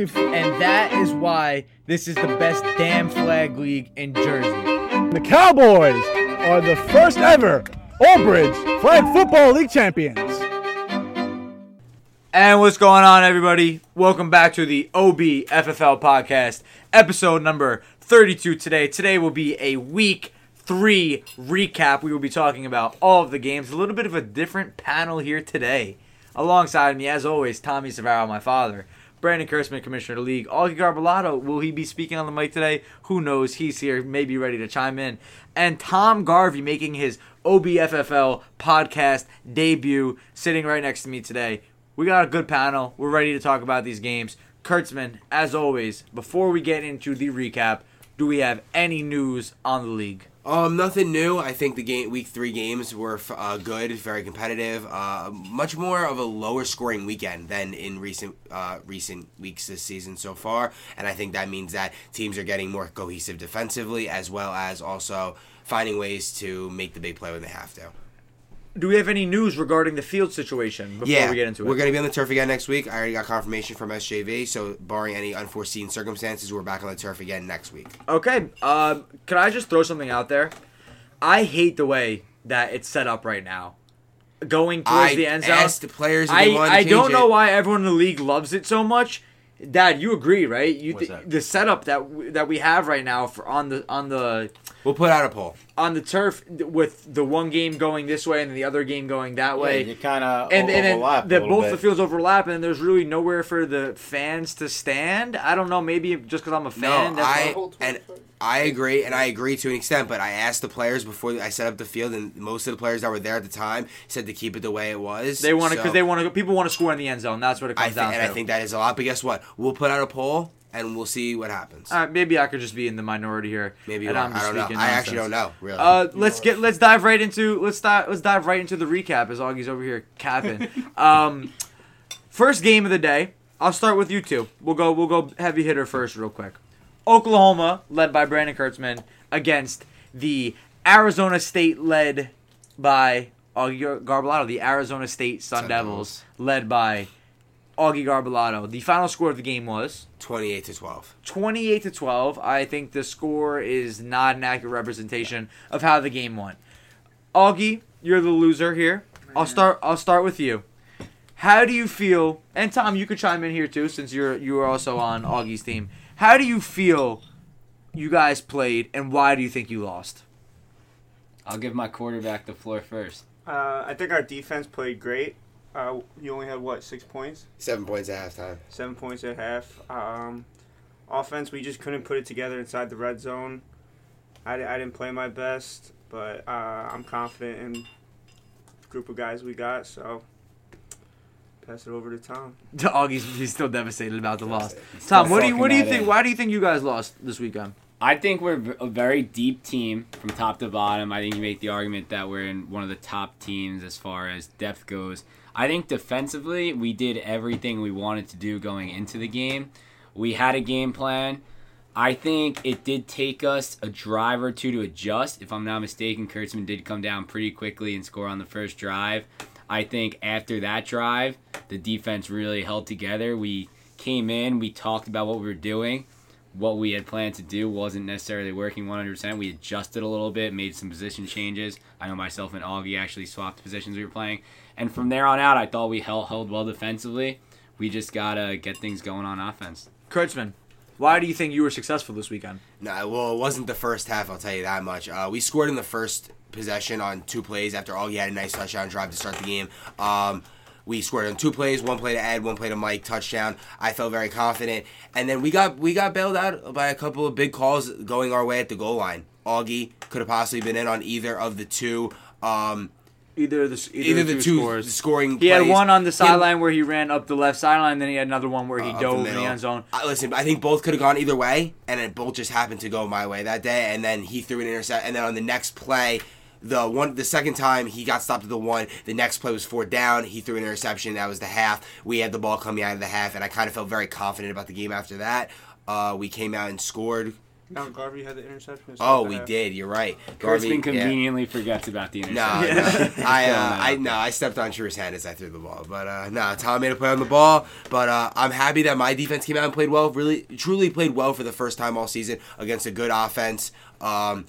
life. And that is why this is the best damn flag league in Jersey. The Cowboys are the first ever Old Bridge Flag Football League champions. And what's going on, everybody? Welcome back to the OB FFL podcast, episode number 32 today. Today will be a week three recap. We will be talking about all of the games. A little bit of a different panel here today. Alongside me, as always, Tommy Savaro, my father. Brandon Kurtzman, Commissioner of the League. Augie Garbalato, will he be speaking on the mic today? Who knows? He's here, maybe ready to chime in. And Tom Garvey making his OBFFL podcast debut, sitting right next to me today. We got a good panel. We're ready to talk about these games. Kurtzman, as always, before we get into the recap, do we have any news on the league? Um, nothing new. I think the game week three games were uh, good, very competitive. Uh, much more of a lower scoring weekend than in recent uh, recent weeks this season so far, and I think that means that teams are getting more cohesive defensively as well as also finding ways to make the big play when they have to. Do we have any news regarding the field situation before yeah, we get into it? we're going to be on the turf again next week. I already got confirmation from SJV, so barring any unforeseen circumstances, we're back on the turf again next week. Okay. Um, can I just throw something out there? I hate the way that it's set up right now. Going towards I the end zone. asked the players I, to I don't know it. why everyone in the league loves it so much. Dad, you agree, right? You What's th- that? the setup that w- that we have right now for on the on the We'll put out a poll. on the turf with the one game going this way and the other game going that way. you kind of and, and then a the, little both the fields overlap, and there's really nowhere for the fans to stand. I don't know, maybe just because I'm a fan. No, that's I and I agree, and I agree to an extent. But I asked the players before I set up the field, and most of the players that were there at the time said to keep it the way it was. they want to So, because they want to. People want to score in the end zone. That's what it I comes think, down and to. I think that is a lot. But guess what? We'll put out a poll, and we'll see what happens. Uh, maybe I could just be in the minority here. Maybe I'm. I don't know. speaking I actually don't know. Really. Uh, let's get let's dive right into let's dive let's dive right into the recap as Augie's over here capping. um, first game of the day. I'll start with you two. We'll go we'll go heavy hitter first, real quick. Oklahoma, led by Brandon Kurtzman, against the Arizona State, led by Augie Garbalato. The Arizona State Sun, Sun Devils, Devils. led by Augie Garbalato. The final score of the game was Twenty-eight to twelve. 28 to 12. I think the score is not an accurate representation of how the game went. Augie, you're the loser here. I'll start I'll start with you. How do you feel? And Tom, you could chime in here too since you're you are also on Augie's team. How do you feel you guys played and why do you think you lost? I'll give my quarterback the floor first. Uh, I think our defense played great. Uh, you only had what six points, Seven points at halftime. seven points at half. Um, offense, we just couldn't put it together inside the red zone. I, I didn't play my best, but uh, I'm confident in the group of guys we got. So pass it over to Tom. Augie's he's still devastated about the loss. Tom, what do you what do you think? Why do you think you guys lost this weekend? I think we're a very deep team from top to bottom. I think you make the argument that we're in one of the top teams as far as depth goes. I think defensively, we did everything we wanted to do going into the game. We had a game plan. I think it did take us a drive or two to adjust. If I'm not mistaken, Kurtzman did come down pretty quickly and score on the first drive. I think after that drive, the defense really held together. We came in, we talked about what we were doing what we had planned to do wasn't necessarily working 100%. We adjusted a little bit, made some position changes. I know myself and Augie actually swapped positions we were playing. And from there on out, I thought we held, held well defensively. We just got to get things going on offense. Kurtzman, why do you think you were successful this weekend? No, well, it wasn't the first half. I'll tell you that much. Uh, we scored in the first possession on two plays after Augie had a nice touchdown drive to start the game. Um, we scored on two plays, one play to Ed, one play to Mike, touchdown. I felt very confident, and then we got we got bailed out by a couple of big calls going our way at the goal line. Augie could have possibly been in on either of the two. Um, Either of the either, either of the two, two scores. scoring. He had one on the sideline where he ran up the left sideline, then he had another one where he uh, up dove in middle. the end zone. I, listen, I think both could have gone either way, and it both just happened to go my way that day. And then he threw an intercept, and then on the next play, the one, the second time he got stopped at the one, the next play was fourth down. He threw an interception. That was the half. We had the ball coming out of the half, and I kind of felt very confident about the game after that. Uh, we came out and scored No, Garvey had the interception. Oh, the we half. did. You're right. Garvey, Kurtzman yeah. conveniently forgets about the interception. no. I, uh, I no. I stepped on True's hand as I threw the ball, but uh, no, Tom made a play on the ball. But uh, I'm happy that my defense came out and played well. Really, truly played well for the first time all season against a good offense. Um,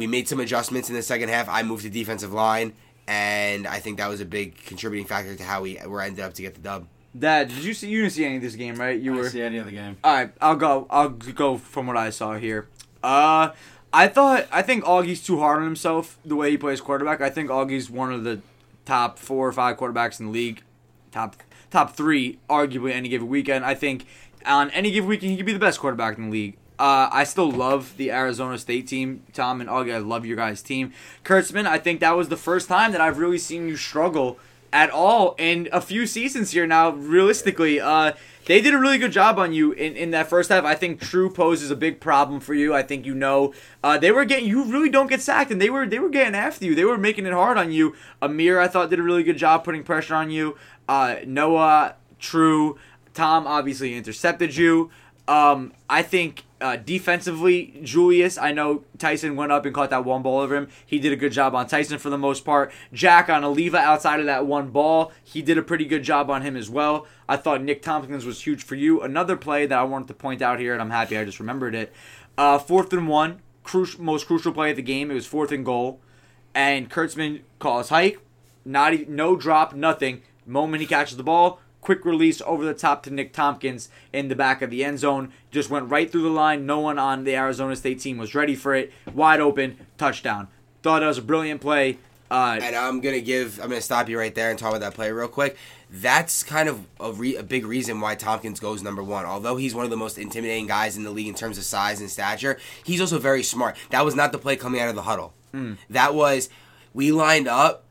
we made some adjustments in the second half. I moved to defensive line, and I think that was a big contributing factor to how we were ended up to get the dub. Dad, did you see? You didn't see any of this game, right? You I were. didn't see any of the game. All right, I'll go. I'll go from what I saw here. Uh, I thought I think Augie's too hard on himself the way he plays quarterback. I think Augie's one of the top four or five quarterbacks in the league, top top three, arguably any given weekend. I think on any given weekend he could be the best quarterback in the league. Uh, I still love the Arizona State team, Tom and Augie. I love your guys' team. Kurtzman, I think that was the first time that I've really seen you struggle at all in a few seasons here now. Realistically, uh, they did a really good job on you in, in that first half. I think True poses a big problem for you. I think you know uh, they were getting you really don't get sacked, and they were they were getting after you. They were making it hard on you. Amir, I thought, did a really good job putting pressure on you. Uh, Noah, True, Tom obviously intercepted you. Um, I think uh, defensively, Julius. I know Tyson went up and caught that one ball over him. He did a good job on Tyson for the most part. Jack on Oliva outside of that one ball, he did a pretty good job on him as well. I thought Nick Tompkins was huge for you. Another play that I wanted to point out here, and I'm happy I just remembered it. Uh, fourth and one, crucial, most crucial play of the game. It was fourth and goal, and Kurtzman calls hike, not no drop, nothing. Moment he catches the ball, quick release over the top to Nick Tompkins in the back of the end zone. Just went right through the line. No one on the Arizona State team was ready for it. Wide open, touchdown. Thought it was a brilliant play. Uh, And I'm gonna give. I'm gonna stop you right there and talk about that play real quick. That's kind of a, re, a big reason why Tompkins goes number one. Although he's one of the most intimidating guys in the league in terms of size and stature, he's also very smart. That was not the play coming out of the huddle. That was we lined up.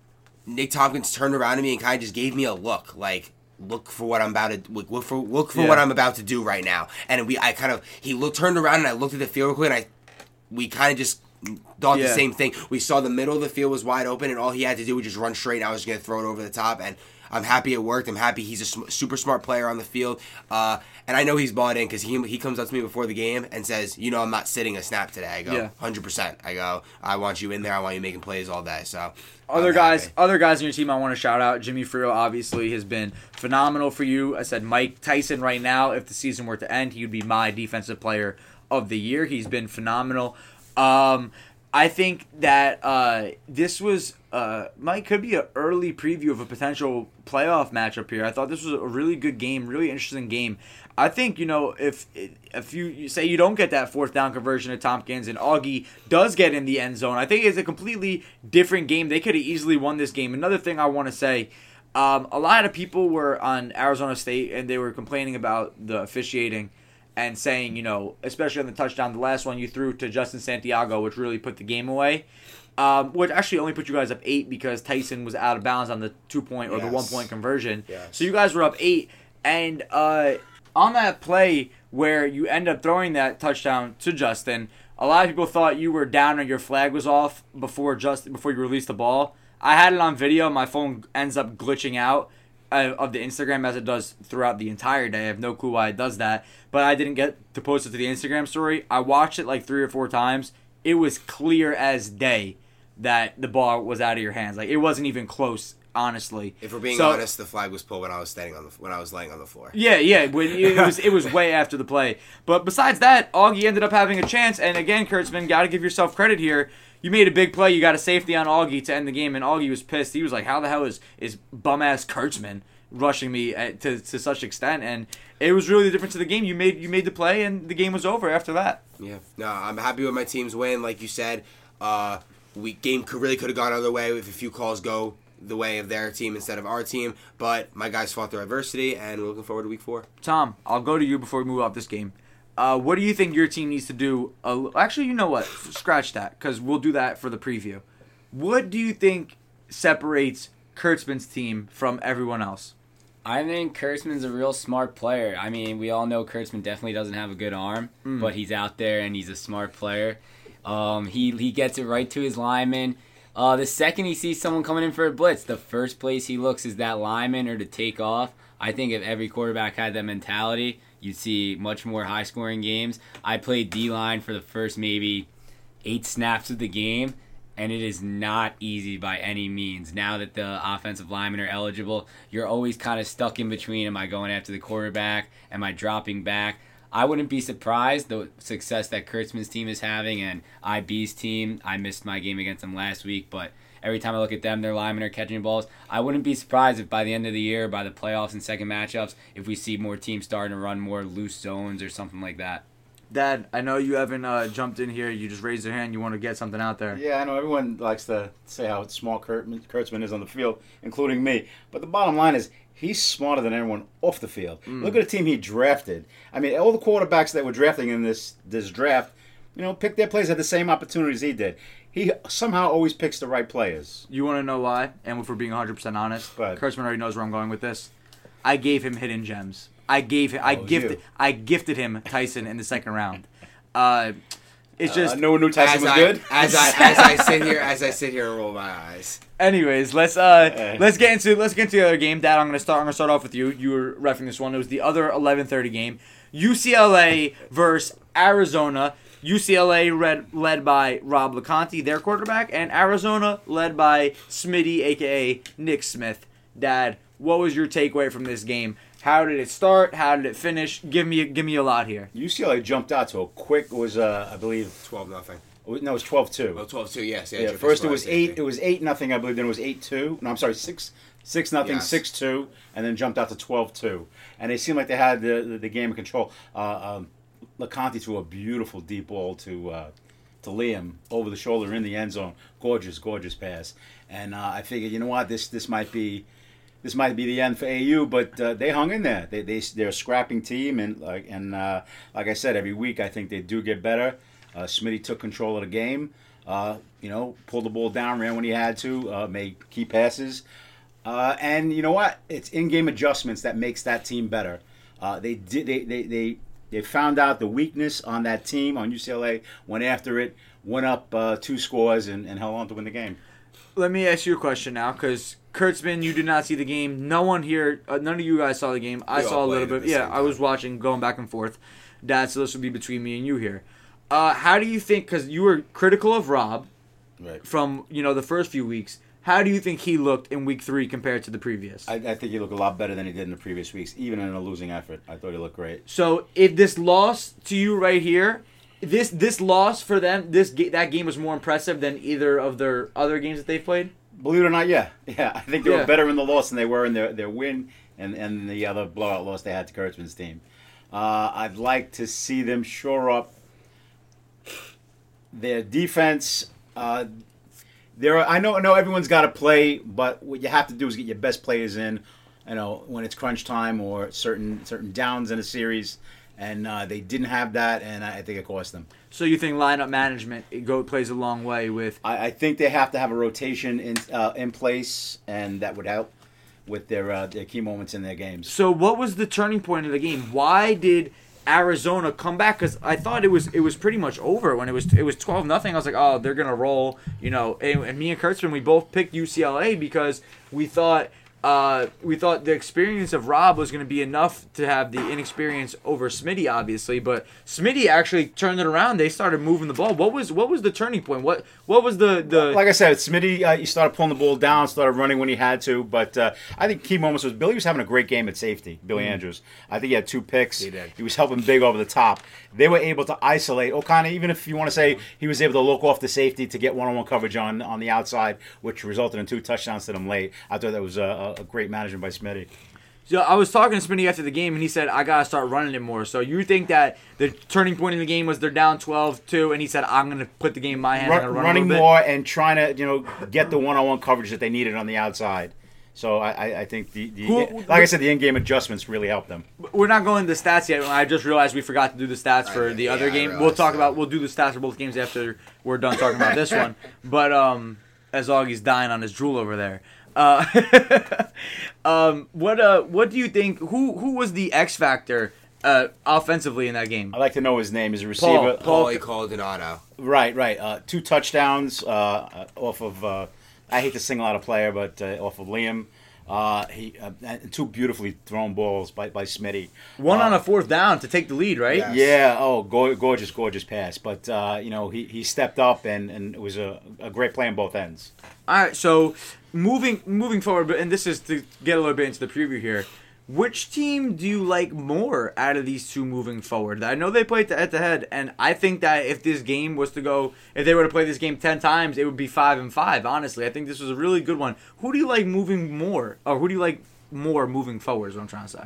Nick Tompkins turned around to me and kind of just gave me a look, like look for what I'm about to look, for look for Yeah. what I'm about to do right now. And we, I kind of he looked turned around and I looked at the field real quick and I we kind of just thought the same thing. We saw the middle of the field was wide open, and all he had to do was just run straight. And I was going to throw it over the top, and I'm happy it worked. I'm happy he's a sm- super smart player on the field, uh, and I know he's bought in because he he comes up to me before the game and says, "You know, I'm not sitting a snap today." I go, Yeah. "100 percent." I go, "I want you in there. I want you making plays all day." So Other I'm guys, happy. other guys in your team, I want to shout out. Jimmy Frio obviously has been phenomenal for you. I said Mike Tyson right now. If the season were to end, he would be my defensive player of the year. He's been phenomenal. Um, I think that uh, this was uh, Mike could be an early preview of a potential playoff matchup here. I thought this was a really good game, really interesting game. I think you know if if you, say you don't get that fourth down conversion at Tompkins and Augie does get in the end zone, I think it's a completely different game. They could have easily won this game. Another thing I want to say, um, a lot of people were on Arizona State and they were complaining about the officiating and saying, you know, especially on the touchdown, the last one you threw to Justin Santiago, which really put the game away. Um, which actually only put you guys up eight because Tyson was out of bounds on the two point or the one point conversion. Yes. So you guys were up eight, and uh, on that play where you end up throwing that touchdown to Justin, a lot of people thought you were down or your flag was off before Justin before you released the ball. I had it on video. My phone ends up glitching out of the Instagram as it does throughout the entire day. I have no clue why it does that, but I didn't get to post it to the Instagram story. I watched it like three or four times. It was clear as day that the ball was out of your hands. Like it wasn't even close, honestly. If we're being So- honest, the flag was pulled when I was standing on the when I was laying on the floor. Yeah, yeah. When it was it was way after the play. But besides that, Augie ended up having a chance. And again, Kurtzman, got to give yourself credit here. You made a big play. You got a safety on Augie to end the game, and Augie was pissed. He was like, "How the hell is is bum ass Kurtzman rushing me at, to to such extent?" And it was really the difference of the game. You made you made the play, and the game was over after that. Yeah. No, I'm happy with my team's win. Like you said, uh, we game could, really could have gone other way if a few calls go the way of their team instead of our team. But my guys fought through adversity, and we're looking forward to week four. Tom, I'll go to you before we move off this game. Uh, what do you think your team needs to do? Uh, actually, you know what? Scratch that because we'll do that for the preview. What do you think separates Kurtzman's team from everyone else? I think Kurtzman's a real smart player. I mean, we all know Kurtzman definitely doesn't have a good arm, Mm. but he's out there and he's a smart player. Um, he he gets it right to his lineman. Uh, the second he sees someone coming in for a blitz, the first place he looks is that lineman or to take off. I think if every quarterback had that mentality, you'd see much more high scoring games. I played D line for the first maybe eight snaps of the game, and it is not easy by any means. Now that the offensive linemen are eligible, you're always kind of stuck in between. Am I going after the quarterback? Am I dropping back? I wouldn't be surprised the success that Kurtzman's team is having and IB's team. I missed my game against them last week, but every time I look at them, their linemen are catching balls. I wouldn't be surprised if by the end of the year, by the playoffs and second matchups, if we see more teams starting to run more loose zones or something like that. Dad, I know you haven't uh, jumped in here. You just raised your hand. You want to get something out there. Yeah, I know everyone likes to say how smart Kurtzman, Kurtzman is on the field, including me. But the bottom line is he's smarter than everyone off the field. Look at the team he drafted. I mean, all the quarterbacks that were drafting in this this draft, you know, picked their players had the same opportunities he did. He somehow always picks the right players. You want to know why? And if we're being 100% honest, ahead. Kurtzman already knows where I'm going with this. I gave him hidden gems. I gave him. I Oh, gifted. you. I gifted him Tyson in the second round. Uh, it's just. uh, no one knew Tyson as was I, good. As I as I sit here as I sit here and roll my eyes. Anyways, let's uh Eh. let's get into let's get into the other game. Dad, I'm gonna start. I'm gonna start off with you. You were refing this one. It was the other 11:30 game. UCLA versus Arizona. UCLA read, led by Rob LeConte, their quarterback, and Arizona led by Smitty, aka Nick Smith. Dad, what was your takeaway from this game? How did it start? How did it finish? Give me give me a lot here. UCLA jumped out to a quick. Was uh, I believe Twelve nothing. no, it was 12-2. Well, 12-2, yes. Yeah, Yeah, first it was eight. It was eight nothing, I believe. Then it was eight two. No, I'm sorry, six six nothing, Yes. six two, and then jumped out to 12-2. And they seemed like they had the the, the game in control. Uh, um, LeConte threw a beautiful deep ball to uh, to Liam over the shoulder in the end zone. Gorgeous, gorgeous pass. And uh, I figured, you know what, this this might be. This might be the end for AU, but uh, they hung in there. They, they they're a scrapping team, and like and uh, like I said, every week I think they do get better. Uh, Smitty took control of the game. Uh, you know, pulled the ball down, ran when he had to, uh, made key passes. Uh, and you know what? It's in-game adjustments that makes that team better. They did. They, they they they found out the weakness on that team on UCLA. Went after it. Went up uh, two scores and, and held on to win the game. Let me ask you a question now, because Kurtzman, you did not see the game. No one here, uh, none of you guys saw the game. I We saw a little bit. Yeah, I was watching, going back and forth. Dad, so this would be between me and you here. Uh, how do you think? Because you were critical of Rob Right. from you know the first few weeks. How do you think he looked in week three compared to the previous? I, I think he looked a lot better than he did in the previous weeks, even in a losing effort. I thought he looked great. So if this loss to you right here, this this loss for them, this that game was more impressive than either of their other games that they've played. Believe it or not, yeah, yeah. I think they Yeah. were better in the loss than they were in their, their win and, and the other blowout loss they had to Kurtzman's team. Uh, I'd like to see them shore up their defense. Uh, there, are, I know, I know everyone's got to play, but what you have to do is get your best players in. You know, when it's crunch time or certain certain downs in a series, and uh, they didn't have that, and I I think it cost them. So you think lineup management it go plays a long way with I, I think they have to have a rotation in uh, in place, and that would help with their uh, their key moments in their games. So what was the turning point of the game? Why did Arizona come back? Because I thought it was it was pretty much over when it was it was twelve nothing. I was like, oh, they're gonna roll, you know. And, and me and Kurtzman, we both picked UCLA because we thought. Uh, we thought the experience of Rob was going to be enough to have the inexperience over Smitty, obviously, but Smitty actually turned it around. They started moving the ball. What was what was the turning point? What what was the the Like I said, Smitty, uh, he started pulling the ball down, started running when he had to, but uh, I think key moments was Billy was having a great game at safety. Billy Andrews, I think he had two picks. He did. He was helping big over the top. They were able to isolate O'Connor, even if you want to say he was able to look off the safety to get one-on-one coverage on on the outside, which resulted in two touchdowns to them late. I thought that was a, a great management by Smitty. So I was talking to Smitty after the game, and he said, I got to start running it more. So you think that the turning point in the game was they're down 12-2, and he said, I'm going to put the game in my hands. I'm Run, run running a bit. more and trying to you know get the one-on-one coverage that they needed on the outside. So I, I, I think the, the Who- like I said, the in-game adjustments really helped them. We're not going to the stats yet. I just realized we forgot to do the stats for I- the yeah, other game. We'll talk that. about, we'll do the stats for both games after we're done talking about this one. But um, as Augie's dying on his drool over there. Uh, um, what uh, what do you think? Who who was the X factor uh, offensively in that game? I'd like to know his name. His receiver, Paul- Paulie Caldonado. right, right. Uh, two touchdowns uh, uh, off of. Uh, I hate to single out a player, but uh, off of Liam. Uh, he uh, two beautifully thrown balls by by Smitty. One Uh, on a fourth down to take the lead, right? Yeah. Yeah. Oh, go- gorgeous, gorgeous pass. But uh, you know, he, he stepped up and, and it was a, a great play on both ends. All right, so moving moving forward, and this is to get a little bit into the preview here. Which team do you like more out of these two moving forward? I know they played head to head, and I think that if this game was to go, if they were to play this game ten times, it would be five and five. Honestly, I think this was a really good one. Who do you like moving more, or who do you like more moving forward? Is what I'm trying to say.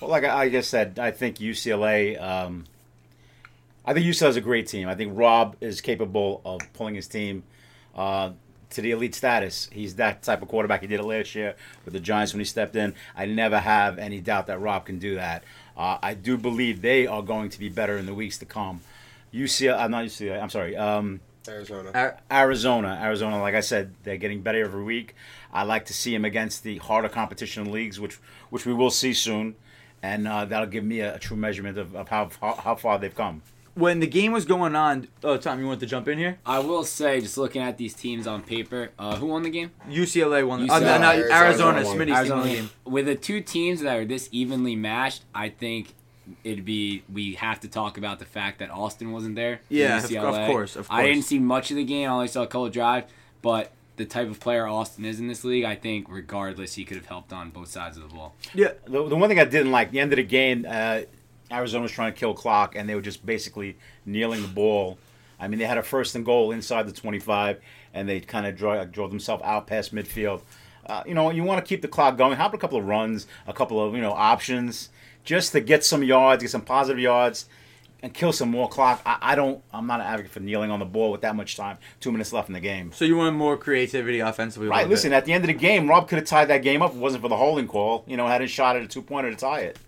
Well, like I, just said, I think UCLA. Um, I think UCLA is a great team. I think Rob is capable of pulling his team uh, to the elite status. He's that type of quarterback. He did it last year with the Giants when he stepped in. I never have any doubt that Rob can do that. Uh, I do believe they are going to be better in the weeks to come. UCLA, I'm not UCLA. I'm sorry. Um, Arizona. Ar- Arizona, Arizona, like I said, they're getting better every week. I like to see them against the harder competition leagues, which which we will see soon, and uh, that'll give me a, a true measurement of, of how, how how far they've come. When the game was going on, oh Tom, you want to jump in here? I will say, just looking at these teams on paper, uh, who won the game? UCLA won. UCLA. Uh, no, no, Arizona Arizona, won. Smitty's team Arizona won the game. game. With the two teams that are this evenly matched, I think it'd be we have to talk about the fact that Austin wasn't there. Yeah, of- of course, of I didn't see much of the game. I only saw a couple drives, but the type of player Austin is in this league, I think regardless, he could have helped on both sides of the ball. Yeah, The, the one thing I didn't like, the end of the game, uh, Arizona was trying to kill clock, and they were just basically kneeling the ball. I mean, they had a first and goal inside the 25, and they kind of drove, drove themselves out past midfield. Uh, you know, you want to keep the clock going. Hop a couple of runs, a couple of you know options, just to get some yards, get some positive yards, and kill some more clock. I, I don't. I'm not an advocate for kneeling on the ball with that much time. Two minutes left in the game. So you want more creativity offensively? Right. Listen, bit. at the end of the game, Rob could have tied that game up if it wasn't for the holding call. You know, had a shot at a two pointer to tie it.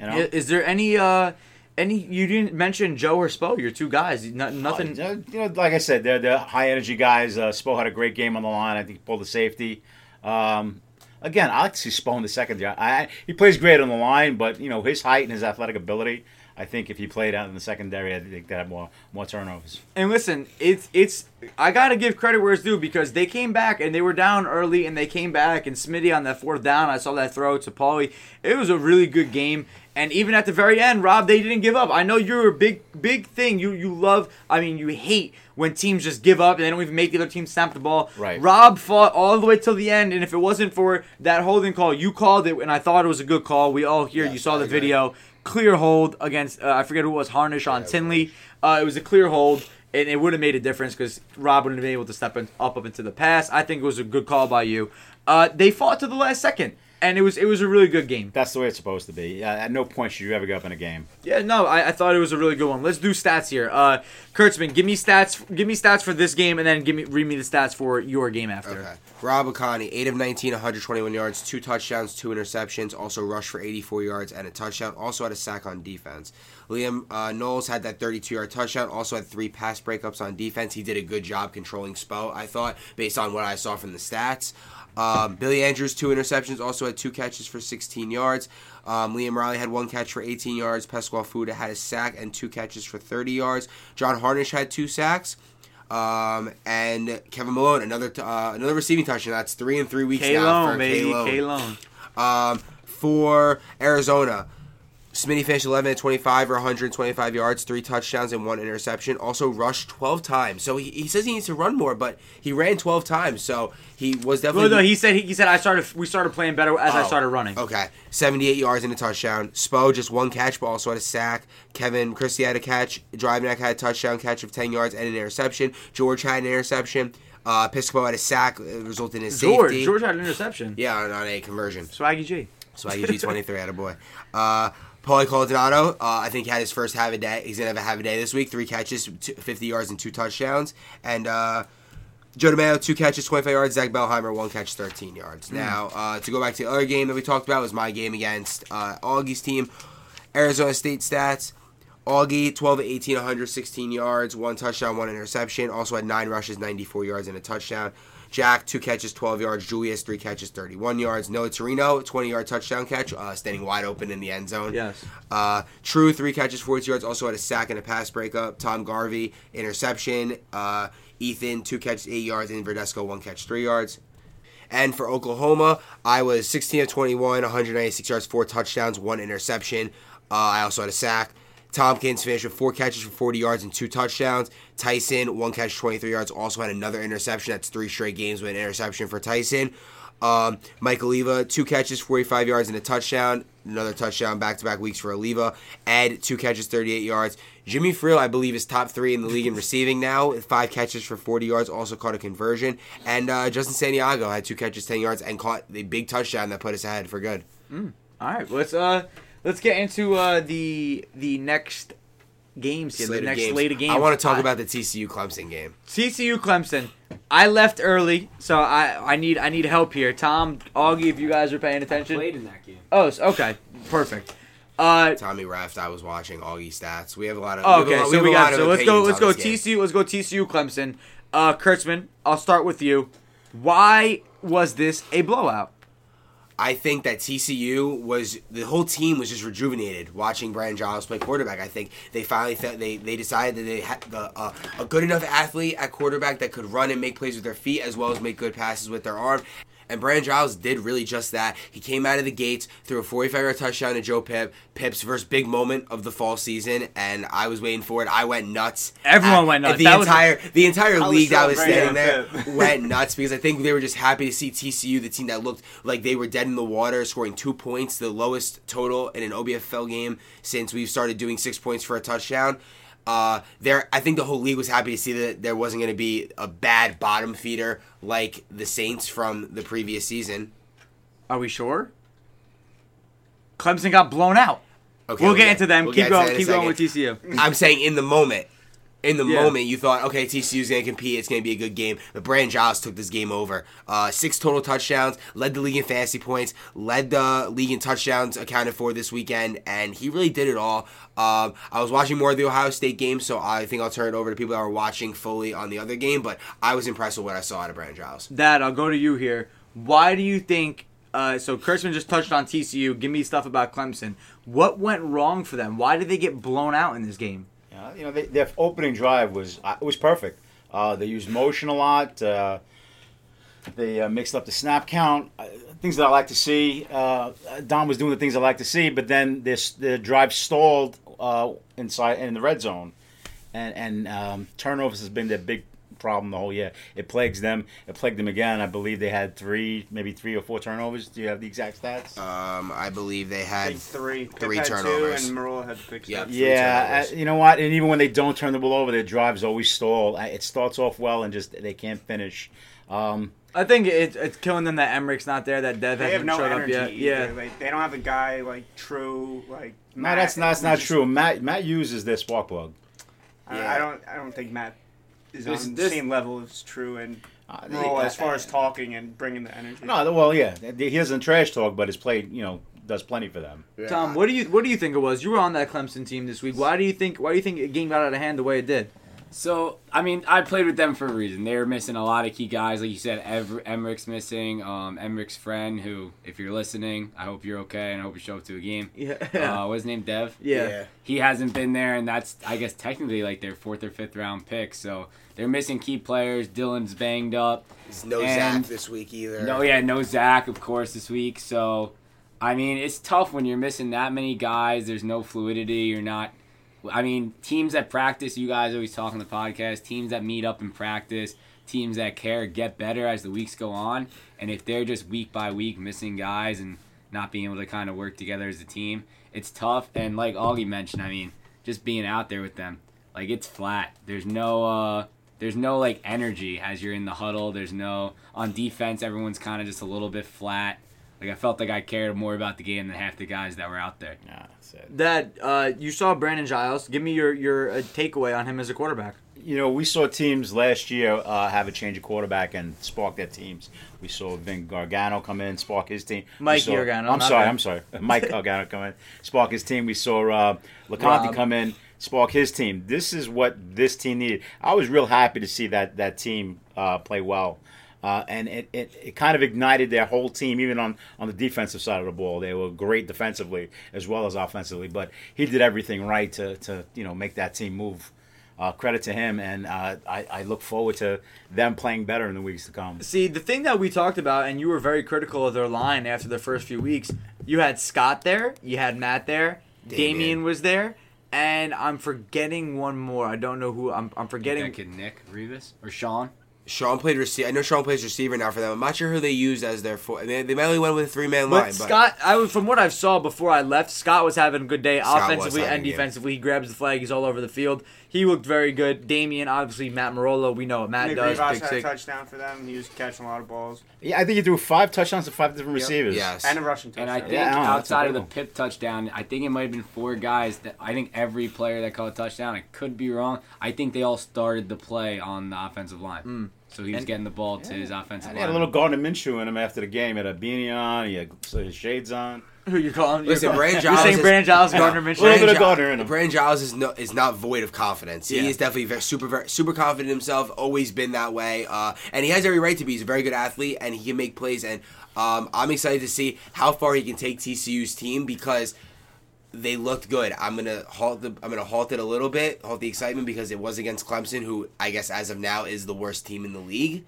You know. Is there any uh any you didn't mention Joe or Spo, your two guys. No, nothing Uh, you know, like I said, they're, they're high energy guys. Uh, Spo had a great game on the line. I think he pulled the safety. Um, again, I like to see Spo in the secondary. I, he plays great on the line, but you know his height and his athletic ability. I think if he played out in the secondary, I think they'd have more more turnovers. And listen, it's it's I gotta give credit where it's due because they came back and they were down early and they came back and Smitty on that fourth down, I saw that throw to Paulie. It was a really good game. And even at the very end, Rob, they didn't give up. I know you're a big big thing. You you love I mean you hate when teams just give up and they don't even make the other team snap the ball. Right. Rob fought all the way till the end, and if it wasn't for that holding call, you called it, and I thought it was a good call. We all here, Yes, you saw the video clear hold against uh, I forget who it was Harnish on Yeah, Tinley. Uh, it was a clear hold, and it would have made a difference because Rob wouldn't have been able to step in, up up into the pass. I think it was a good call by you. Uh, they fought to the last second, and it was it was a really good game. That's the way it's supposed to be. Uh, at no point should you ever give up in a game. Yeah, no, I, I thought it was a really good one. Let's do stats here. Uh, Kurtzman, give me stats. Give me stats for this game, and then give me read me the stats for your game after. Okay. Rob Akani, 8 of 19, 121 yards, 2 touchdowns, 2 interceptions, also rushed for 84 yards and a touchdown, also had a sack on defense. Liam uh, Knowles had that 32 yard touchdown, also had 3 pass breakups on defense. He did a good job controlling Spo, I thought, based on what I saw from the stats. Um, Billy Andrews, 2 interceptions, also had 2 catches for 16 yards. Um, Liam Riley had 1 catch for 18 yards. Pasquale Fuda had a sack and 2 catches for 30 yards. John Harnish had 2 sacks. Um, and Kevin Malone, another t- uh, another receiving touchdown. That's three in three weeks K now for K-Lone. K Lone. Um, for Arizona, Smitty finished 11 at 25 or 125 yards, three touchdowns and one interception. Also rushed 12 times. So he, he says he needs to run more, but he ran 12 times. So he was Well, definitely. no, he said he, he said I started. We started playing better as I Oh, started running. Okay, 78 yards and a touchdown. Spo just one catch, but also had a sack. Kevin Christie had a catch. Driveneck had a touchdown catch of 10 yards and an interception. George had an interception. Uh, Piscopo had a sack, uh, resulting in George, safety. George had an interception. Yeah, on, on a conversion. Swaggy G. Swaggy G23 had a boy. Uh, Paulie Caldonado, uh, I think had his first have a day. He's gonna have a have a day this week. Three catches, two, 50 yards, and two touchdowns. And uh, Joe DeMeo, two catches, 25 yards. Zach Bellheimer, one catch, 13 yards. Now, uh, to go back to the other game that we talked about was my game against uh, Augie's team. Arizona State stats. Augie, 12 18, 116 yards, one touchdown, one interception. Also had nine rushes, 94 yards, and a touchdown. Jack, two catches, 12 yards. Julius, three catches, 31 yards. Noah Torino, 20 yard touchdown catch, uh, standing wide open in the end zone. Yes. Uh, True, three catches, 42 yards. Also had a sack and a pass breakup. Tom Garvey, interception. Uh, Ethan, two catches, eight yards. And Verdesco, one catch, three yards. And for Oklahoma, I was 16 of 21, 196 yards, four touchdowns, one interception. Uh, I also had a sack. Tompkins finished with four catches for 40 yards and two touchdowns. Tyson, one catch, 23 yards, also had another interception. That's three straight games with an interception for Tyson. Um, Mike Oliva, two catches, 45 yards, and a touchdown. Another touchdown back to back weeks for Oliva. Ed, two catches, 38 yards. Jimmy Friel, I believe, is top three in the league in receiving now. Five catches for 40 yards, also caught a conversion. And uh, Justin Santiago had two catches, 10 yards, and caught the big touchdown that put us ahead for good. All right, let's uh let's get into uh the the next games here. Slate the next games. slate of games. I want to talk I- about the TCU Clemson game. TCU Clemson. I left early, so I I need I need help here. Tom, Augie, if you guys are paying attention. Played in that game. Oh, okay, perfect. Uh, Tommy Raft, I was watching Augie stats. We have a lot of. oh, we okay, a lot- so have we got lot of so let's go let's go on this game. TCU let's go TCU Clemson. Uh, Kurtzman, I'll start with you. Why was this a blowout? I think that TCU was the whole team was just rejuvenated watching Brian Giles play quarterback. I think they finally felt they they decided that they had the, uh, a good enough athlete at quarterback that could run and make plays with their feet as well as make good passes with their arm. And Brian Giles did really just that. He came out of the gates, threw a 45 yard touchdown to Joe Pip, Pip's first big moment of the fall season, and I was waiting for it. I went nuts. Everyone At- went nuts. The That was- entire the entire was league that was standing there went nuts because I think they were just happy to see TCU, the team that looked like they were dead in the water, scoring two points, the lowest total in an OBFL game since we've started doing six points for a touchdown. Uh, there, I think the whole league was happy to see that there wasn't going to be a bad bottom feeder like the Saints from the previous season. Are we sure? Clemson got blown out. Okay, we'll get into them. we'll keep going. that in a Keep going with. TCU. I'm saying in the moment. In the Yeah. moment, you thought, okay, TCU's going to compete. It's going to be a good game. But Brandon Giles took this game over. Uh, six total touchdowns, led the league in fantasy points, led the league in touchdowns accounted for this weekend, and he really did it all. Um, I was watching more of the Ohio State game, so I think I'll turn it over to people that were watching fully on the other game. But I was impressed with what I saw out of Brandon Giles. Dad, I'll go to you here. Why do you think? Uh, so Kurtzman just touched on TCU. Give me stuff about Clemson. What went wrong for them? Why did they get blown out in this game? You know, they, their opening drive was uh, it was perfect. Uh, they used motion a lot. Uh, they uh, mixed up the snap count, uh, things that I like to see. Dom was doing the things I like to see, but then this the drive stalled inside in the red zone, and and um, turnovers has been their big problem the whole year. It plagues them. It plagued them again. I believe they had three, maybe three or four turnovers. Do you have the exact stats? Um, I believe they had. think three. Pip Three had turnovers. Two, and Marola had six. Yep. Yep. three Yeah, turnovers. uh, you know what? And even when they don't turn the ball over, their drives always stall. It starts off well and just they can't finish. Um, I think it, it's killing them that Emmerich's not there. That Dev They have hasn't no showed up energy. yet. Either. Yeah. Like, they don't have a guy like true like. no, Matt, that's not, that's not just- true. Matt Matt uses is their spark plug. I, Yeah. I don't. I don't think Matt is This- on this- the same level as True and Uh, Marola as uh, far as talking and bringing the energy. No, well, yeah, he doesn't trash talk, but his play, you know, does plenty for them. Tom, what do you what do you think it was? You were on that Clemson team this week. Why do you think why do you think the game got out of hand the way it did? So, I mean, I played with them for a reason. They were missing a lot of key guys. Like you said, Ever- Emmerich's missing. Um, Emmerich's friend, who, if you're listening, I hope you're okay and I hope you show up to a game. Yeah. Uh, what's his name? Dev? yeah. He hasn't been there, and that's, I guess, technically like their fourth or fifth round pick. So they're missing key players. Dylan's banged up. There's no And- Zach this week either. No, yeah, no Zach, of course, this week. So, I mean, it's tough when you're missing that many guys. There's no fluidity. You're not. I mean, teams that practice, you guys always talk on the podcast, teams that meet up and practice, teams that care get better as the weeks go on. And if they're just week by week missing guys and not being able to kind of work together as a team, it's tough. And like Augie mentioned, I mean, just being out there with them, like it's flat. There's no, uh, there's no like energy as you're in the huddle. There's no on defense. Everyone's kind of just a little bit flat. Like I felt like I cared more about the game than half the guys that were out there. Yeah, that's it. That uh, you saw Brandon Giles. Give me your your uh, takeaway on him as a quarterback. You know, we saw teams last year uh, have a change of quarterback and spark their teams. We saw Vin Gargano come in, spark his team. Mike saw- Gargano, I'm sorry, Vin. I'm sorry. Mike Gargano come in, spark his team. We saw uh, LeConte come in, spark his team. This is what this team needed. I was real happy to see that that team uh, play well. Uh, and it, it, it kind of ignited their whole team, even on, on the defensive side of the ball. They were great defensively as well as offensively, but he did everything right to, to you know make that team move. uh, credit to him, and uh, I, I look forward to them playing better in the weeks to come. See, the thing that we talked about, and you were very critical of their line after the first few weeks. You had Scott there, you had Matt there, Damien, Damien. was there, and I'm forgetting one more. I don't know who. I'm, I'm forgetting. Thinking Nick Rivas or Sean. Sean played receiver. I know Sean plays receiver now for them. I'm not sure who they used as their four. They, they mainly went with a three man line. But Scott, I was from what I saw before I left. Scott was having a good day Scott offensively and a good- defensively. He grabs the flag. He's all over the field. He looked very good. Damien, obviously, Matt Marola. We know what Matt Nick does. Rivas Big had a touchdown for them. He was catching a lot of balls Yeah, I think he threw five touchdowns to five different Yep. receivers. yes, and a rushing touchdown. And. I think Yeah, I know, outside of the. Pip touchdown, I think it might have been four guys that I think every player that caught a touchdown, I could be wrong. I think they all started the play on the offensive line. Hmm. So he was And- getting the ball to his offensive line. he had a little Gardner Minshew in him after the game. He had a beanie on. He had his shades on. Who you calling? You're Listen, calling- Brandon You're saying is- Brandon Giles, No, Gardner Little bit of Gardner in him. Brandon Giles is no is not void of confidence. Yeah. He is definitely very, super very, super confident in himself. Always been that way, uh, and he has every right to be. He's a very good athlete, and he can make plays. And um, I'm excited to see how far he can take TCU's team because they looked good. I'm gonna halt the I'm gonna halt it a little bit, halt the excitement because it was against Clemson, who I guess as of now is the worst team in the league.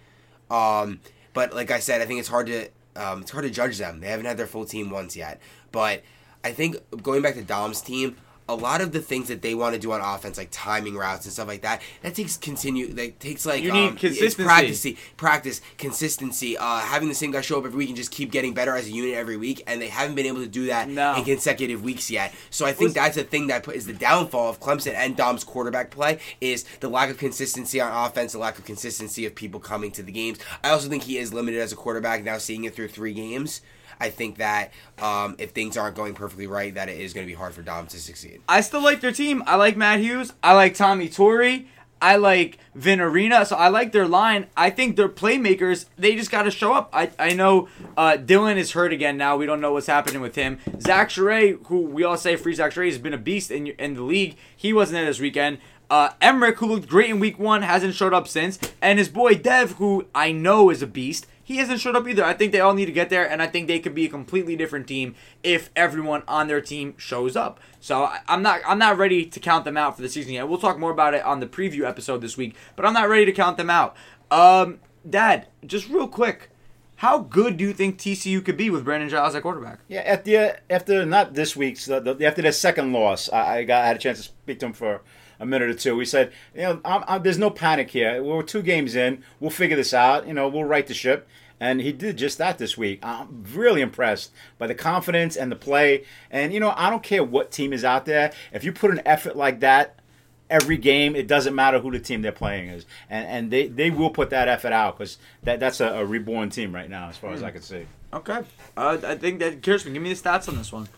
Um, but like I said, I think it's hard to um, it's hard to judge them. They haven't had their full team once yet. But I think going back to Dom's team, a lot of the things that they want to do on offense, like timing routes and stuff like that, that takes continue. That takes like You need um, consistency. practice, practice, consistency. Uh, having the same guy show up every week and just keep getting better as a unit every week, and they haven't been able to do that No. in consecutive weeks yet. So I think Was- that's the thing that put, is the downfall of Clemson and Dom's quarterback play is the lack of consistency on offense, the lack of consistency of people coming to the games. I also think he is limited as a quarterback now, seeing it through three games. I think that um, if things aren't going perfectly right, that it is going to be hard for Dom to succeed. I still like their team. I like Matt Hughes. I like Tommy Torrey. I like Vin Arena. So I like their line. I think their playmakers, they just got to show up. I, I know uh, Dylan is hurt again now. We don't know what's happening with him. Zach Sherray, who we all say free Zach Sherray, has been a beast in, in the league. He wasn't there this weekend. Uh, Emmerich, who looked great in week one, hasn't showed up since. And his boy Dev, who I know is a beast, he hasn't showed up either. I think they all need to get there, and I think they could be a completely different team if everyone on their team shows up. So I'm not I'm not ready to count them out for the season yet. We'll talk more about it on the preview episode this week, but I'm not ready to count them out. Um, Dad, just real quick, how good do you think TCU could be with Brandon Giles at quarterback? Yeah, after after not this week's after their second loss, I, I got I had a chance to speak to him for a minute or two. We said, you know, I'm, I'm, there's no panic here. We're two games in. We'll figure this out. You know, we'll right the ship. And he did just that this week. I'm really impressed by the confidence and the play. And you know, I don't care what team is out there. If you put an effort like that every game, it doesn't matter who the team they're playing is, and and they, they will put that effort out because that that's a, a reborn team right now, as far as I can see. Okay, uh, I think that Kurtzman, give me the stats on this one.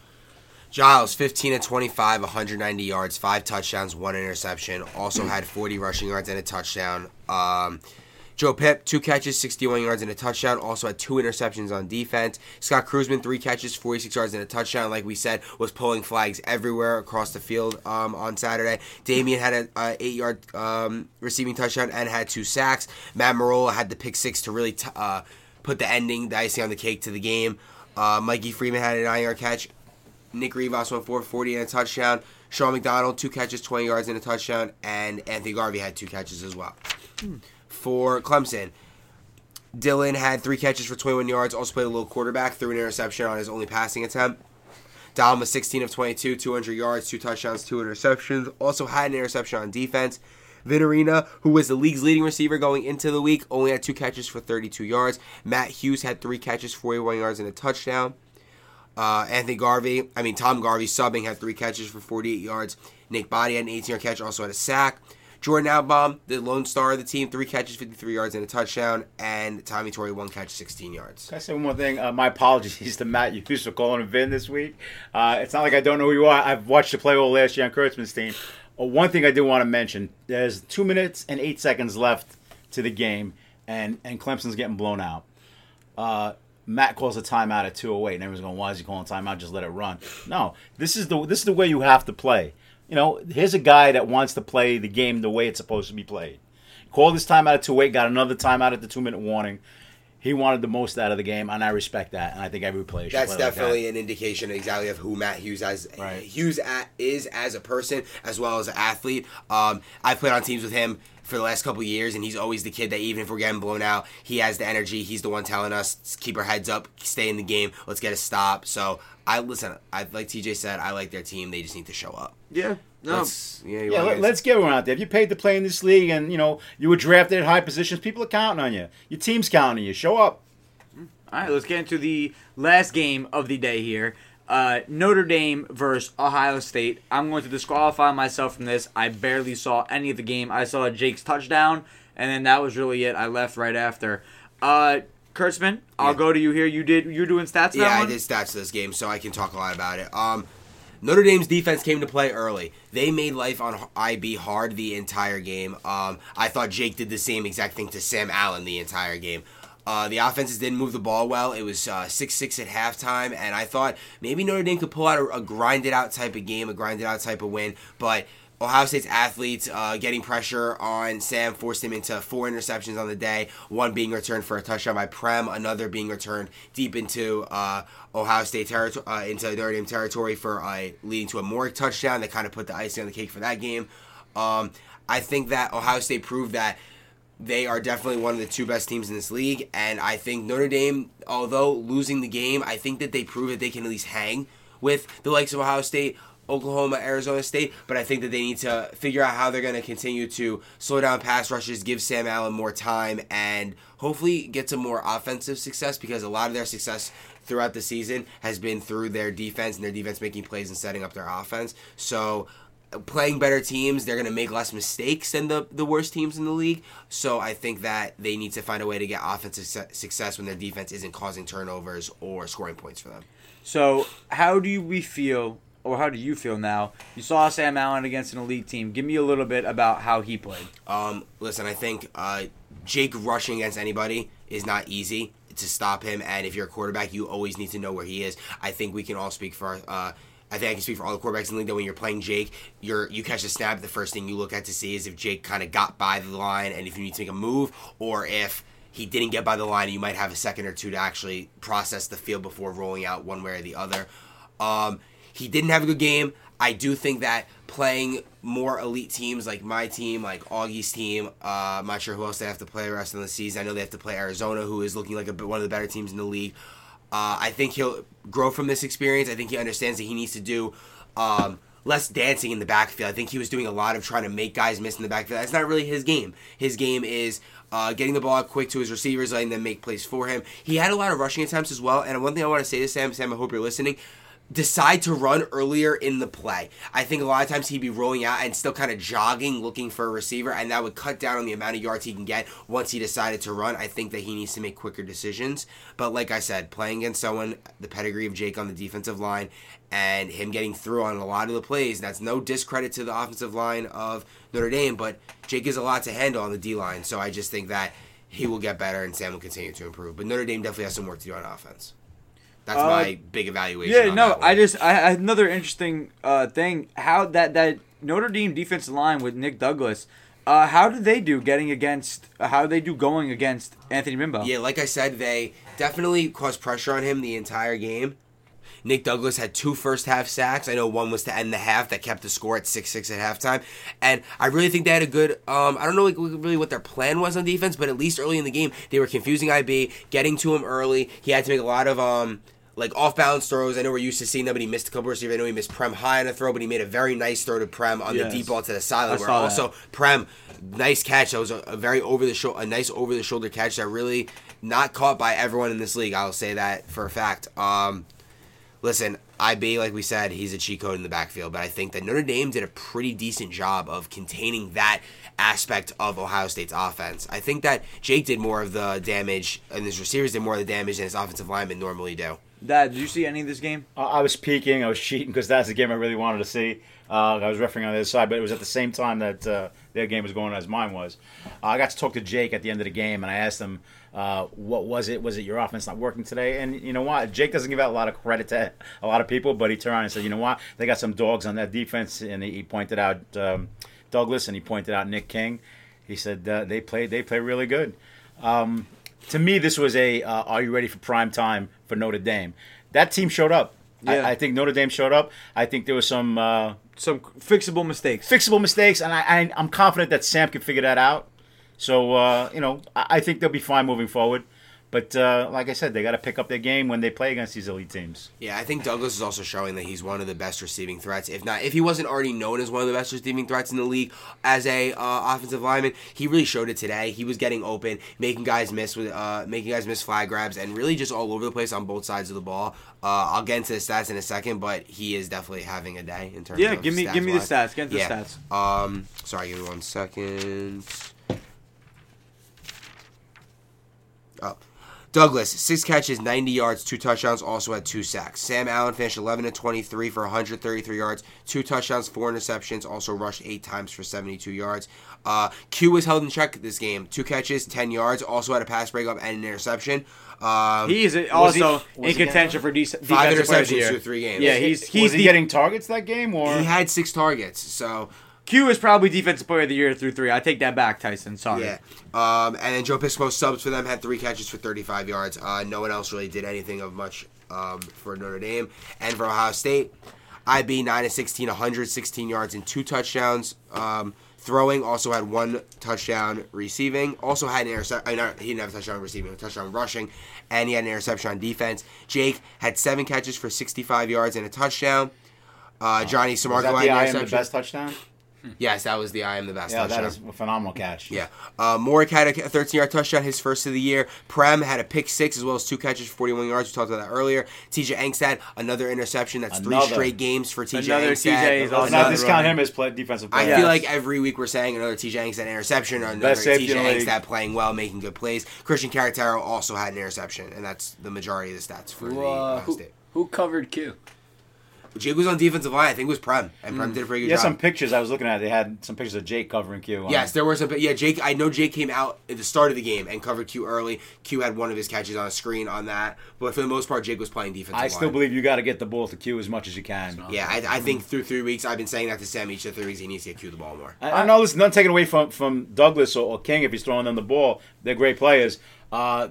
Giles, 15 to 25, 190 yards, five touchdowns, one interception. Also had 40 rushing yards and a touchdown. Um, Joe Pip, two catches, 61 yards and a touchdown. Also had two interceptions on defense. Scott Kruzman, three catches, 46 yards and a touchdown. Like we said, was pulling flags everywhere across the field um, on Saturday. Damian had an eight-yard um, receiving touchdown and had two sacks. Matt Marola had the pick six to really t- uh, put the ending, the icing on the cake to the game. Uh, Mikey Freeman had a nine-yard catch. Nick Rivas went for 40 and a touchdown. Sean McDonald, two catches, 20 yards and a touchdown. And Anthony Garvey had two catches as well. Hmm. For Clemson, Dylan had three catches for 21 yards, also played a little quarterback, threw an interception on his only passing attempt. Dom was 16 of 22, 200 yards, two touchdowns, two interceptions. Also had an interception on defense. Vin Arena, who was the league's leading receiver going into the week, only had two catches for 32 yards. Matt Hughes had three catches, 41 yards, and a touchdown. Uh, Anthony Garvey, I mean Tom Garvey subbing had three catches for 48 yards. Nick Body had an 18 yard catch, also had a sack. Jordan Outbaum, the lone star of the team, three catches, 53 yards, and a touchdown. And Tommy Torrey, one catch, 16 yards. Can I say one more thing? Uh, my apologies to Matt Hughes for calling him Vin this week. Uh, it's not like I don't know who you are. I've watched you play all last year on Kurtzman's team. Uh, one thing I do want to mention: there's two minutes and eight seconds left to the game, and and Clemson's getting blown out. Matt calls a timeout at 208, and everyone's going, "Why is he calling timeout? Just let it run." No, this is the this is the way you have to play. You know, here's a guy that wants to play the game the way it's supposed to be played. Called this timeout at 208, got another timeout at the two minute warning he wanted the most out of the game, and I respect that. And I think every player should That's play like that. definitely an indication exactly of who Matt Hughes as Right. Hughes at, is as a person as well as an athlete. Um, I've played on teams with him for the last couple of years, and he's always the kid that even if we're getting blown out, he has the energy. He's the one telling us keep our heads up, stay in the game, let's get a stop. So I listen. I like TJ said, I like their team. They just need to show up. Yeah. No. Let's, yeah, you Yeah, let, get- let's get everyone out there. If you paid to play in this league, and you know you were drafted at high positions, people are counting on you. Your team's counting on you. Show up. All right, let's get into the last game of the day here. Uh, Notre Dame versus Ohio State. I'm going to disqualify myself from this. I barely saw any of the game. I saw Jake's touchdown, and then that was really it. I left right after. Uh, Kurtzman, I'll Yeah. go to you here. You did. You're doing stats. Yeah, I did stats this game, so I can talk a lot about it. Um, Notre Dame's defense came to play early. They made life on IB hard the entire game. Um, I thought Jake did the same exact thing to Sam Allen the entire game. Uh, the offenses didn't move the ball well. It was uh, six six at halftime, and I thought maybe Notre Dame could pull out a, a grinded out type of game, a grinded out type of win, but. Ohio State's athletes uh, getting pressure on Sam forced him into four interceptions on the day. One being returned for a touchdown by Prem, another being returned deep into uh, Ohio State territory, uh, into Notre Dame territory for uh, leading to a more touchdown that kind of put the icing on the cake for that game. Um, I think that Ohio State proved that they are definitely one of the two best teams in this league, and I think Notre Dame, although losing the game, I think that they prove that they can at least hang with the likes of Ohio State. Oklahoma, Arizona State, but I think that they need to figure out how they're going to continue to slow down pass rushes, give Sam Allen more time, and hopefully get some more offensive success because a lot of their success throughout the season has been through their defense and their defense making plays and setting up their offense. So playing better teams, they're going to make less mistakes than the, the worst teams in the league. So I think that they need to find a way to get offensive success when their defense isn't causing turnovers or scoring points for them. So, how do you, we feel, or how do you feel now? You saw Sam Allen against an elite team. Give me a little bit about how he played. Um, listen, I think uh, Jake rushing against anybody is not easy to stop him, and if you're a quarterback, you always need to know where he is. I think we can all speak for. Uh, I think I can speak for all the quarterbacks in the league that when you're playing Jake, you're you catch a snap. The first thing you look at to see is if Jake kind of got by the line, and if you need to make a move, or if he didn't get by the line, you might have a second or two to actually process the field before rolling out one way or the other. Um, he didn't have a good game. I do think that playing more elite teams like my team, like Augie's team, uh, I'm not sure who else they have to play the rest of the season. I know they have to play Arizona, who is looking like a, one of the better teams in the league. Uh, I think he'll grow from this experience. I think he understands that he needs to do um, less dancing in the backfield. I think he was doing a lot of trying to make guys miss in the backfield. That's not really his game. His game is uh, getting the ball out quick to his receivers, letting them make plays for him. He had a lot of rushing attempts as well. And one thing I want to say to Sam, Sam, I hope you're listening decide to run earlier in the play. I think a lot of times he'd be rolling out and still kind of jogging looking for a receiver, and that would cut down on the amount of yards he can get once he decided to run. I think that he needs to make quicker decisions. But like I said, playing against someone, the pedigree of Jake on the defensive line, and him getting through on a lot of the plays, that's no discredit to the offensive line of Notre Dame, but Jake is a lot to handle on the D line. So I just think that he will get better and Sam will continue to improve. But Notre Dame definitely has some work to do on offense. That's Uh, my big evaluation. Yeah, no. I just I another interesting uh, thing how that that Notre Dame defensive line with Nick Douglas. Uh, how did they do getting against? Uh, how did they do going against Anthony Bimbo? Yeah, like I said, they definitely caused pressure on him the entire game. Nick Douglas had two first half sacks. I know one was to end the half that kept the score at six six at halftime, and I really think they had a good. Um, I don't know like, really what their plan was on defense, but at least early in the game they were confusing IB, getting to him early. He had to make a lot of um like off balance throws. I know we're used to seeing that, but he missed a couple receivers. I know he missed Prem high on a throw, but he made a very nice throw to Prem on Yes. the deep ball to the sideline. Where saw that. also Prem, nice catch. That was a, a very over the shoulder, a nice over the shoulder catch that really not caught by everyone in this league. I'll say that for a fact. Um, listen, IB, like we said, he's a cheat code in the backfield, but I think that Notre Dame did a pretty decent job of containing that aspect of Ohio State's offense. I think that Jake did more of the damage, and his receivers did more of the damage than his offensive linemen normally do. Dad, did you see any of this game? I I was peeking. I was cheating because that's the game I really wanted to see. Uh, I was refereeing on the other side, but it was at the same time that uh, their game was going on as mine was. Uh, I got to talk to Jake at the end of the game, and I asked him, uh, "What was it? Was it your offense not working today?" And you know what? Jake doesn't give out a lot of credit to a lot of people, but he turned around and said, "You know what? They got some dogs on that defense," and he, pointed out um, Douglas and he pointed out Nick King. He said uh, they played they play really good. Um, to me, this was a uh, "Are you ready for prime time for Notre Dame?" That team showed up. Yeah. I, I think Notre Dame showed up. I think there was some uh, Some fixable mistakes. fixable mistakes, and I, I, I'm confident that Sam can figure that out. So uh, you know, I, I think they'll be fine moving forward. But uh, like I said, they got to pick up their game when they play against these elite teams. Yeah, I think Douglas is also showing that he's one of the best receiving threats. If not, if he wasn't already known as one of the best receiving threats in the league as a uh, offensive lineman, he really showed it today. He was getting open, making guys miss with, uh, making guys miss flag grabs, and really just all over the place on both sides of the ball. Uh, I'll get into the stats in a second, but he is definitely having a day in terms. Yeah, of give me give me the stats-wise. stats. Get into Yeah. the stats. Um, sorry, give me one second. Oh. Douglas, six catches, 90 yards, two touchdowns, also had two sacks. Sam Allen finished 11 to 23 for 133 yards, two touchdowns, four interceptions, also rushed eight times for 72 yards. Uh, Q was held in check this game, two catches, 10 yards, also had a pass breakup and an interception. Um, He is Was he- also in contention for de- defensive five player of the interceptions through three games. Yeah, he's he's was he the- getting targets that game, or he had six targets, so Q is probably defensive player of the year through three. I take that back, Tyson. Sorry. Yeah. Um, and then Joe Piscopo subs for them had three catches for 35 yards. Uh, no one else really did anything of much um, for Notre Dame. And for Ohio State, IB 9 of 16, 116 yards and two touchdowns. Um, throwing also had one touchdown receiving. Also had an interception. He didn't have a touchdown receiving, a touchdown rushing. And he had an interception on defense. Jake had seven catches for 65 yards and a touchdown. Uh, Johnny was Samarco that had the an I am the best touchdown? Yes, that was the I am the best Yeah, touchdown. that is a phenomenal catch. Yeah. Uh, Morik had a 13 yard touchdown, his first of the year. Prem had a pick six as well as two catches for 41 yards. We talked about that earlier. TJ Engstad another interception. That's three straight games for TJ Another Angstad. TJ is Let's also not discount him as play, defensive I player. feel like every week we're saying another TJ Engstad interception, or another TJ in the league. Angstad playing well, making good plays. Christian Caratero also had an interception, and that's the majority of the stats for the Who, uh, Ohio who, who covered Q? Jake was on defensive line. I think it was Prem, and Prem did a pretty good Yeah, job. some pictures I was looking at. They had some pictures of Jake covering Q. on- Yes, there were some. Yeah, Jake. I know Jake came out at the start of the game and covered Q early. Q had one of his catches on a screen on that, but for the most part, Jake was playing defensive. I still line. believe you got to get the ball to Q as much as you can. Yeah, I, I think through three weeks, I've been saying that to Sam each of the three weeks. He needs to get Q the ball more. I, I know this is not taken away from, from Douglas or, or King if he's throwing them the ball. They're great players. Uh,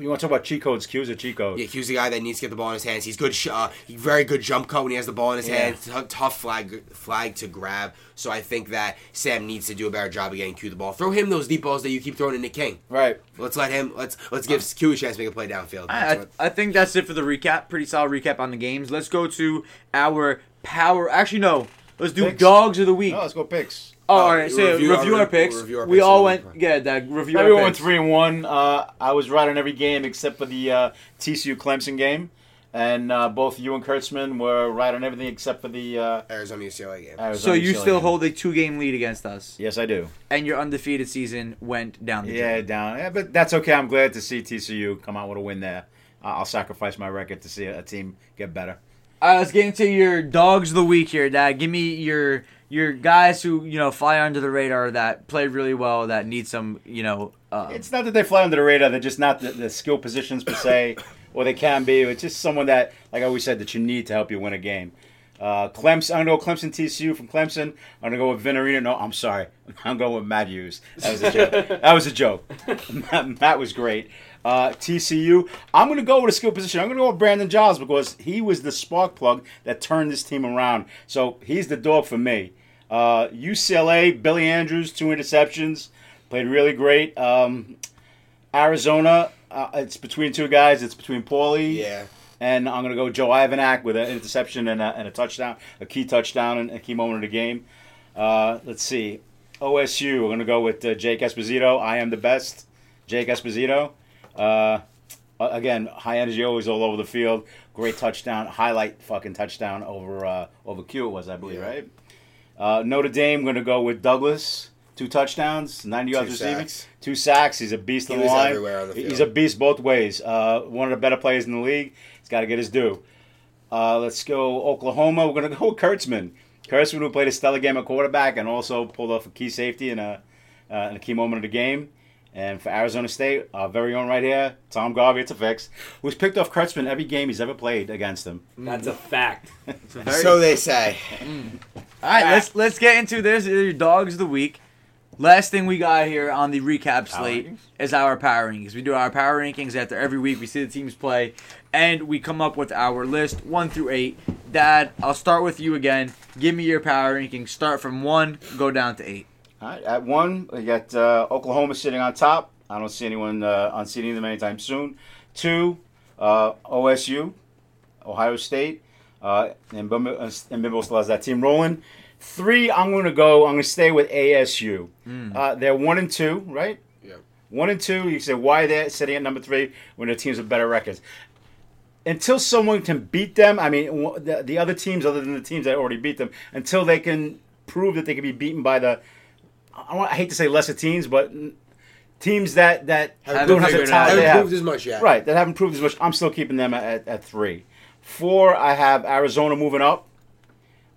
you want to talk about cheat codes? Q's a cheat code. Yeah, Q's the guy that needs to get the ball in his hands. He's good. Sh- uh, he's very good jump cut when he has the ball in his Yeah. hands. T- tough flag flag to grab. So I think that Sam needs to do a better job of getting Q the ball. Throw him those deep balls that you keep throwing into King. Right. Let's let him. Let's let's give Q a chance to make a play downfield. I, I, I think that's it for the recap. Pretty solid recap on the games. Let's go to our power. Actually, no. Let's do Picks? dogs of the week. No, let's go picks. Oh, Uh, all right. So review review, our- our picks. review our we picks all went. the Yeah, that review Everyone our went three and one. Uh, I was right on every game except for the uh, TCU Clemson game, and uh, both you and Kurtzman were right on everything except for the uh, Arizona UCLA game. Arizona So you UCLA still game. hold a two-game lead against us, Yes, I do. and your undefeated season went down the Yeah, drain. down. Yeah, but that's okay. I'm glad to see TCU come out with a win there. Uh, I'll sacrifice my record to see a, a team get better. All right, let's get into your dogs of the week here, Dad. Give me your your guys who you know fly under the radar that play really well that need some you know. Uh, It's not that they fly under the radar; they're just not the, the skill positions per se, or they can be. It's just someone that, like I always said, that you need to help you win a game. Uh, Clemson, I'm gonna go Clemson TCU from Clemson. I'm gonna go with Vin Arena. No, I'm sorry, I'm going with Matt Hughes. That was a joke. that was a joke. Matt, Matt was great. Uh, TCU, I'm gonna go with a skill position. I'm gonna go with Brandon Giles because he was the spark plug that turned this team around. So he's the dog for me. Uh, UCLA, Billy Andrews, two interceptions, played really great. Um, Arizona, uh, it's between two guys. It's between Paulie Yeah. and I'm going to go Joe Ivanak with an interception and a, and a touchdown, a key touchdown and a key moment of the game. Uh, let's see. OSU, we're going to go with uh, Jake Esposito. I am the best. Jake Esposito. Uh, again, high energy always all over the field. Great touchdown, highlight fucking touchdown over uh, over Q it was, I believe, Yeah. right? Uh, Notre Dame, going to go with Douglas. Two touchdowns, 90 yards Two receiving. sacks. Two sacks. He's a beast He on the was line. everywhere on the He's a beast both ways. Uh, one of the better players in the league. He's got to get his due. Uh, let's go Oklahoma. We're going to go with Kurtzman. Kurtzman, who played a stellar game at quarterback and also pulled off a key safety in a, uh, in a key moment of the game. And for Arizona State, our very own right here, Tom Garvey, it's a fix, who's picked off Kurtzman every game he's ever played against him. That's a fact. So they say. All right, let's let's get into this. Your dogs of the week. Last thing we got here on the recap slate rankings? is our power rankings. We do our power rankings after every week. We see the teams play, and we come up with our list one through eight. Dad, I'll start with you again. Give me your power rankings. Start from one, go down to eight. All right, at one, we got uh, Oklahoma sitting on top. I don't see anyone uh, unseating them anytime soon. Two, uh, OSU, Ohio State, uh, and Bimbo and Bimbo still has that team rolling. Three, I'm going to go. I'm going to stay with ASU. Uh, they're one and two, right? Yep. One and two. You say why they're sitting at number three when their teams have better records. Until someone can beat them, I mean, the, the other teams other than the teams that already beat them, until they can prove that they can be beaten by the, I, want, I hate to say lesser teams, but teams that that Haven't don't have the figured it talent they Haven't have. proved as much yet. Right, that haven't proved as much. I'm still keeping them at, at three. Four, I have Arizona moving up.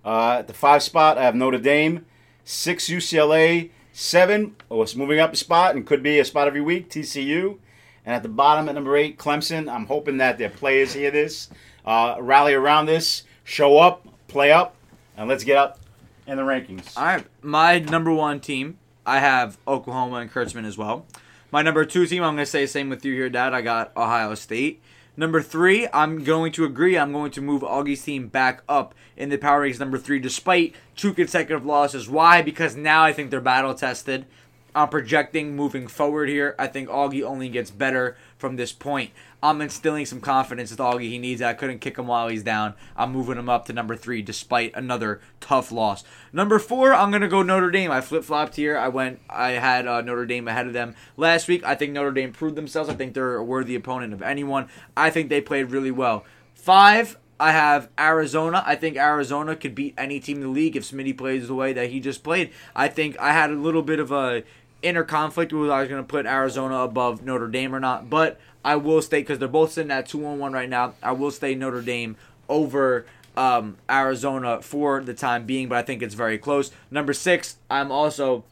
Uh, at the five spot, I have Notre Dame. Six, UCLA. Seven, oh, it's moving up a spot and could be a spot every week, TCU. And at the bottom, at number eight, Clemson. I'm hoping that their players hear this, uh, rally around this, show up, play up, and let's get up in the rankings. All right, my number one team, I have Oklahoma and Kurtzman as well. My number two team, I'm going to say same with you here, Dad. I got Ohio State. Number three, I'm going to agree. I'm going to move Augie's team back up in the power rankings. Number three, despite two consecutive losses. Why? Because now I think they're battle tested. I'm projecting moving forward here. I think Augie only gets better from this point. I'm instilling some confidence with Augie. He needs that. I couldn't kick him while he's down. I'm moving him up to number three despite another tough loss. Number four, I'm gonna go Notre Dame. I flip flopped here. I went. I had uh, Notre Dame ahead of them last week. I think Notre Dame proved themselves. I think they're a worthy opponent of anyone. I think they played really well. Five, I have Arizona. I think Arizona could beat any team in the league if Smitty plays the way that he just played. I think I had a little bit of a inner conflict with I was going to put Arizona above Notre Dame or not, but I will stay because they're both sitting at two on one right now. I will stay Notre Dame over um, Arizona for the time being, but I think it's very close. Number six, I'm also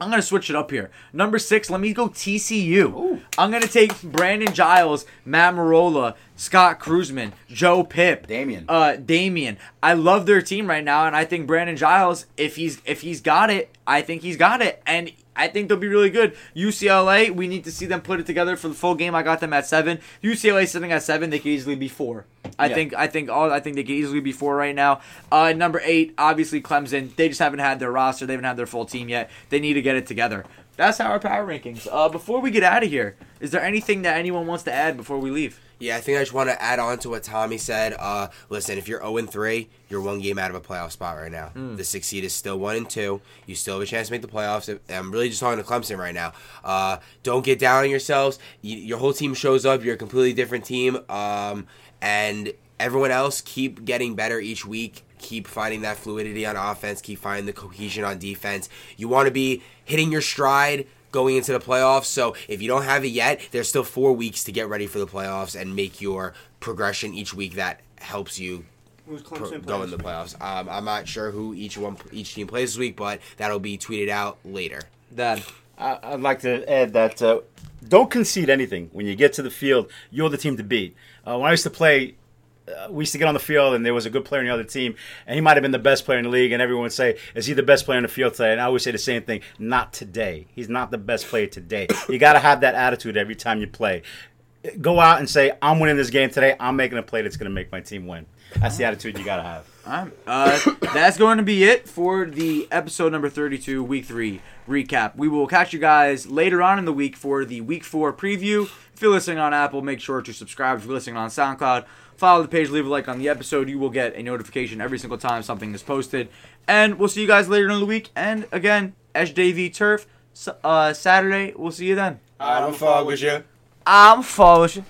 I'm gonna switch it up here. Number six, let me go TCU. I'm gonna take Brandon Giles, Matt Marola, Scott Cruzman, Joe Pip, Damian. uh, Damien. I love their team right now, and I think Brandon Giles, if he's if he's got it, I think he's got it, and I think they'll be really good. UCLA, we need to see them put it together for the full game. I got them at seven. UCLA sitting at seven, they could easily be four. I Yeah. think I think all I think they could easily be four right now. Uh, number eight, obviously Clemson. They just haven't had their roster. They haven't had their full team yet. They need to get it together. That's our power rankings. Uh, before we get out of here, is there anything that anyone wants to add before we leave? Yeah, I think I just want to add on to what Tommy said. Uh, listen, if you're 0 and 3, you're one game out of a playoff spot right now. The six seed is still 1 and 2. You still have a chance to make the playoffs. I'm really just talking to Clemson right now. Uh, don't get down on yourselves. You, your whole team shows up. You're a completely different team. Um, and everyone else keep getting better each week. Keep finding that fluidity on offense. Keep finding the cohesion on defense. You want to be hitting your stride going into the playoffs. So if you don't have it yet, there's still four weeks to get ready for the playoffs and make your progression each week that helps you Who's pro- go in the playoffs. Um, I'm not sure who each one each team plays this week, but that'll be tweeted out later. Dad. I- I'd like to add that uh, don't concede anything when you get to the field. You're the team to beat. Uh, when I used to play, uh, we used to get on the field and there was a good player on the other team, and he might have been the best player in the league, and everyone would say, "Is he the best player on the field today?" And I always say the same thing: Not today. He's not the best player today. You got to have that attitude every time you play. Go out and say, "I'm winning this game today. I'm making a play that's going to make my team win." That's the attitude you got to have. Uh, that's going to be it for the episode number 32, week three recap. We will catch you guys later on in the week for the week four preview. If you're listening on Apple, make sure to subscribe. If you're listening on SoundCloud, follow the page, leave a like on the episode. You will get a notification every single time something is posted. And we'll see you guys later in the week. And again, SJV Turf, uh, Saturday. We'll see you then. I don't fuck with you. I'm following.